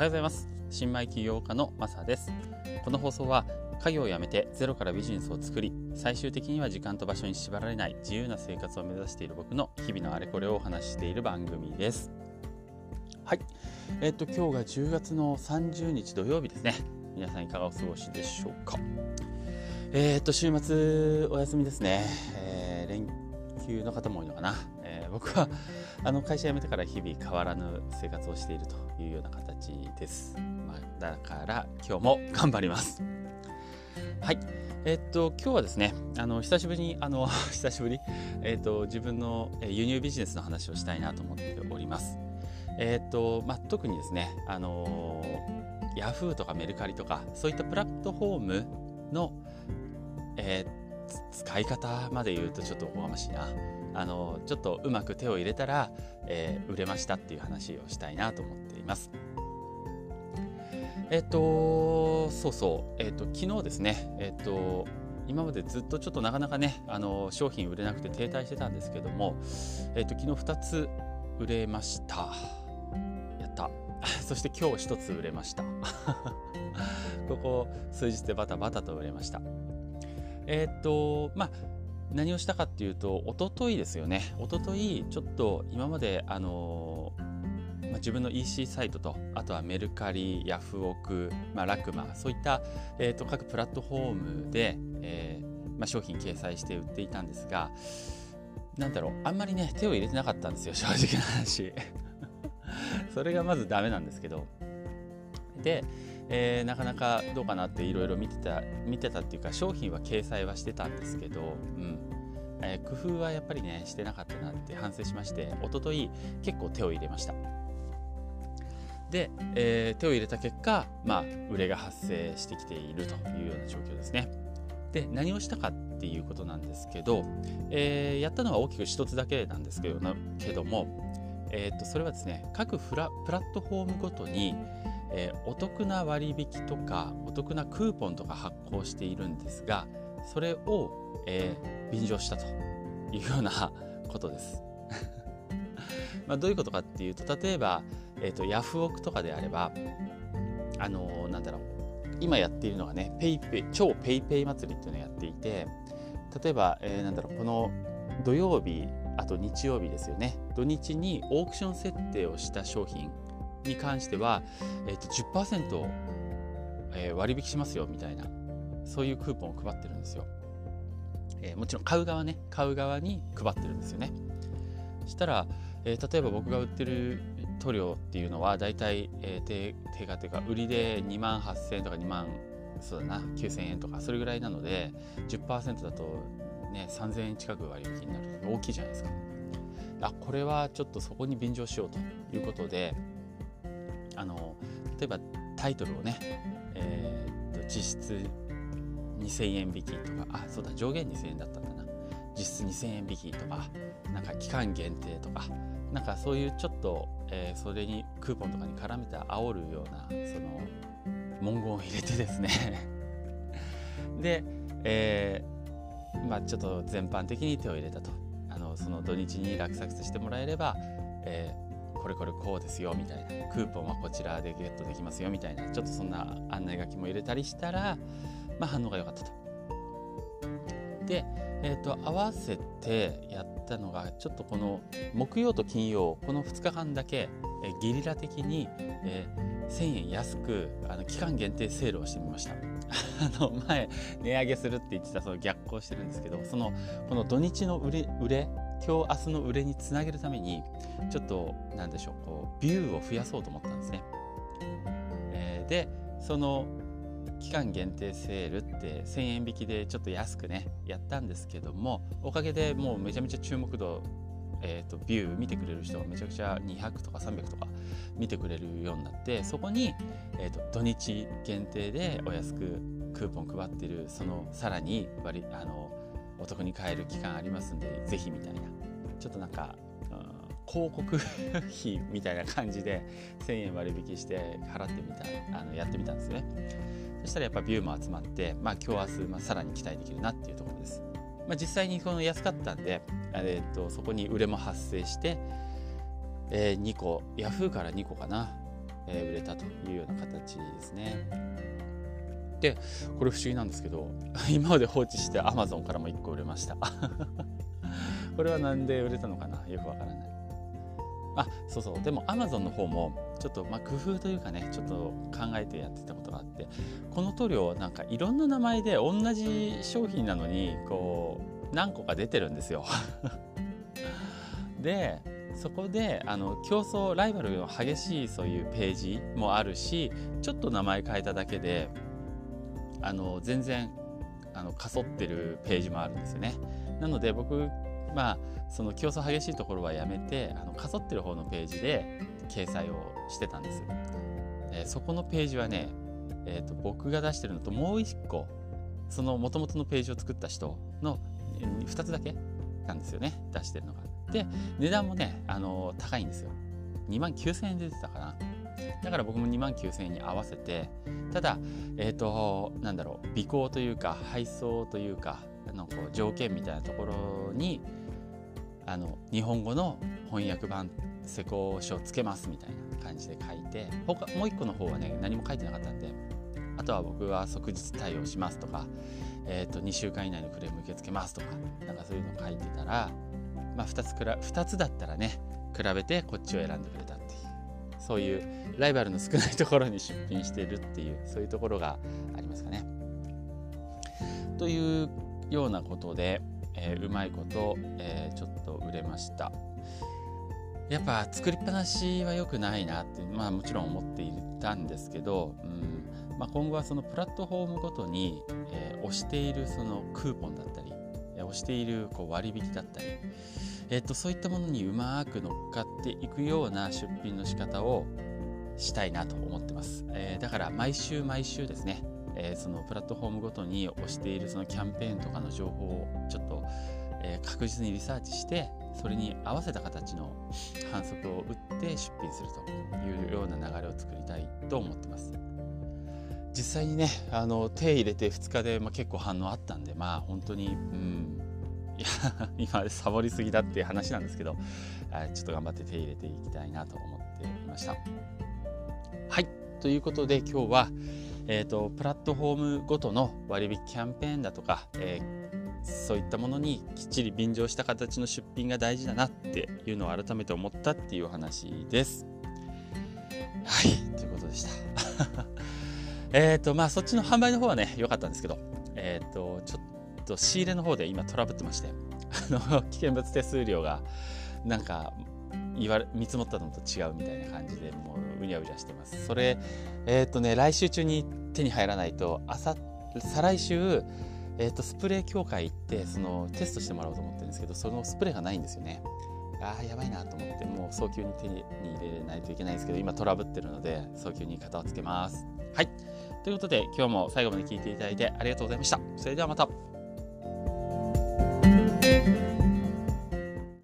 はようございます。新米起業家のマサです。この放送は家業を辞めてゼロからビジネスを作り最終的には時間と場所に縛られない自由な生活を目指している僕の日々のあれこれをお話ししている番組です。はい。えっと今日が10月の30日土曜日ですね。皆さんいかがお過ごしでしょうか。えー、っと週末お休みですね、えー、連休の方も多いのかな、えー、僕はあの会社辞めてから日々変わらぬ生活をしているというような形です。まあ、だから今日も頑張ります。はい。えっと、今日はですね、あの、久しぶりに、あの、久しぶり、えっと、自分の輸入ビジネスの話をしたいなと思っております。えっと、まあ、特にですね、あの、ヤフーとかメルカリとか、そういったプラットフォームの、えー、使い方まで言うとちょっとおこがましいな。あのちょっとうまく手を入れたら、えー、売れましたっていう話をしたいなと思っています。えっ、とそうそう。えっ、と昨日ですね。えっ、と今までずっとちょっとなかなかねあの商品売れなくて停滞してたんですけどもえっ、と昨日2つ売れました。やった。そして今日1つ売れました。ここ数日でバタバタと売れました。えっ、とまあ何をしたかっていうと一昨日ですよね。一昨日ちょっと今まであのまあ、自分の EC サイトとあとはメルカリヤフオク、まあ、ラクマそういった、えーと、各プラットフォームで、えーまあ、商品掲載して売っていたんですがなんだろうあんまりね手を入れてなかったんですよ正直な話。それがまずダメなんですけど。でえー、なかなかどうかなっていろいろ見てた見てたっていうか商品は掲載はしてたんですけど、うん。えー、工夫はやっぱりねしてなかったなって反省しまして一昨日結構手を入れました。で、えー、手を入れた結果、まあ、売れが発生してきているというような状況ですね。で何をしたかっていうことなんですけど、えー、やったのは大きく一つだけなんですけどけども、えー、とそれはですね各フラプラットフォームごとにえー、お得な割引とかお得なクーポンとか発行しているんですがそれを、えー、便乗したというようなことです。まあどういうことかっていうと例えば、えーと、ヤフオクとかであればあのー、なんだろう今やっているのがねペイペイ超ペイペイ祭りっていうのをやっていて例えば、えー、なんだろうこの土曜日あと日曜日ですよね土日にオークション設定をした商品に関しては、えーと、10%、えー、割引しますよみたいなそういうクーポンを配ってるんですよ、えー、もちろん買う側ね買う側に配ってるんですよね。したら、えー、例えば僕が売ってる塗料っていうのはだいたい、え定定価というか売りで2万8000円とか2万そうだな9000円とかそれぐらいなので10%だとね3000円近く割引になる。大きいじゃないですか。あこれはちょっとそこに便乗しようということであの例えばタイトルをね、えー、と実質2000円引きとかあそうだ上限2000円だったんだな。実質2000円引きとかなんか期間限定とかなんかそういうちょっと、えー、それにクーポンとかに絡めて煽るようなその文言を入れてですね。で、えー、まあちょっと全般的に手を入れたと。あのその土日に落札してもらえれば、えー、これこれこうですよみたいなクーポンはこちらでゲットできますよみたいなちょっとそんな案内書きも入れたりしたら、まあ、反応が良かったと。で、えーと、合わせてやったのがちょっとこの木曜と金曜この2日間だけ、えー、ゲリラ的に、えー、1000円安くあの期間限定セールをしてみました。あの前値上げするって言ってたその逆行してるんですけどそのこの土日の売れ売れ今日明日の売れにつなげるためにちょっと何でしょうこうビューを増やそうと思ったんですね。えー、でその期間限定セールって1000円引きでちょっと安くねやったんですけどもおかげでもうめちゃめちゃ注目度えーと、ビュー見てくれる人がめちゃくちゃ200とか300とか見てくれるようになってそこに、えーと、土日限定でお安くクーポン配ってるそのさらに割あのお得に買える期間ありますんでぜひみたいな。ちょっとなんか、うん、広告費みたいな感じで1000円割引して払ってみたあのやってみたんですね。そしたらやっぱビューも集まって、まあ、今日明日、まあ、さらに期待できるなっていうところです、まあ、実際にこの安かったんで、えー、とそこに売れも発生して、えー、2個ヤフーから2個かなえー、売れたというような形ですね。でこれ不思議なんですけど 今まで放置して Amazon からも1個売れました。これは何で売れたのかな？よくわからない。あそうそう。でも Amazon の方もちょっとまあ工夫というかねちょっと考えてやってたことがあってこの塗料なんかいろんな名前で同じ商品なのにこう何個か出てるんですよ。でそこであの競争ライバルの激しいそういうページもあるしちょっと名前変えただけであの全然あのかそってるページもあるんですよね。なので僕まあその競争激しいところはやめてあのかそってる方のページで掲載をしてたんです。えー、そこのページはね、えーと、僕が出してるのともう一個その元々のページを作った人の2つだけなんですよね出してるのが。で値段もね、あの高いんですよ。2万9000円で出てたかな。だから僕も2万9000円に合わせてただえっ、ー、となんだろう尾行というか配送というかのこう条件みたいなところにあの日本語の翻訳版施工書をつけますみたいな感じで書いて他もう一個の方はね何も書いてなかったんであとは僕は即日対応しますとか、えー、と2週間以内のクレーム受け付けますとかなんかそういうの書いてたら、まあ、2, つくら2つだったらね比べてこっちを選んでくれた。そういうライバルの少ないところに出品しているっていうそういうところがありますかね。というようなことで、えー、うまいこと、えー、ちょっと売れましたやっぱ作りっぱなしは良くないなってまあもちろん思っていたんですけど、うんまあ、今後はそのプラットフォームごとに、えー、押しているそのクーポンだったり押しているこう割引だったり、えー、とそういったものにうまく乗っかっていくような出品の仕方をしたいなと思ってます、えー、だから毎週毎週ですねえー、そのプラットフォームごとに推しているそのキャンペーンとかの情報をちょっと、えー、確実にリサーチしてそれに合わせた形の反則を打って出品するというような流れを作りたいと思ってます。実際にねあの手入れて2日で、まあ、結構反応あったんでまあ本当にうんいや 今サボりすぎだっていう話なんですけどちょっと頑張って手入れていきたいなと思っていました。はいということで今日はえーと、プラットフォームごとの割引キャンペーンだとか、えー、そういったものにきっちり便乗した形の出品が大事だなっていうのを改めて思ったっていう話です。はいということでした。えっとまあそっちの販売の方はね良かったんですけど、えっ、ー、とちょっと仕入れの方で今トラブってましてあの 危険物手数料がなんか言われ見積もったのと違うみたいな感じでもううにゃうにゃしてます。それえっ、ー、とね来週中に手に入らないと朝再来週えーと、スプレー協会行ってそのテストしてもらおうと思ってるんですけどそのスプレーがないんですよね。ああやばいなと思ってもう早急に手に入れないといけないんですけど今トラブってるので早急に型をつけます。はい。ということで今日も最後まで聴いていただいてありがとうございました。それではまた。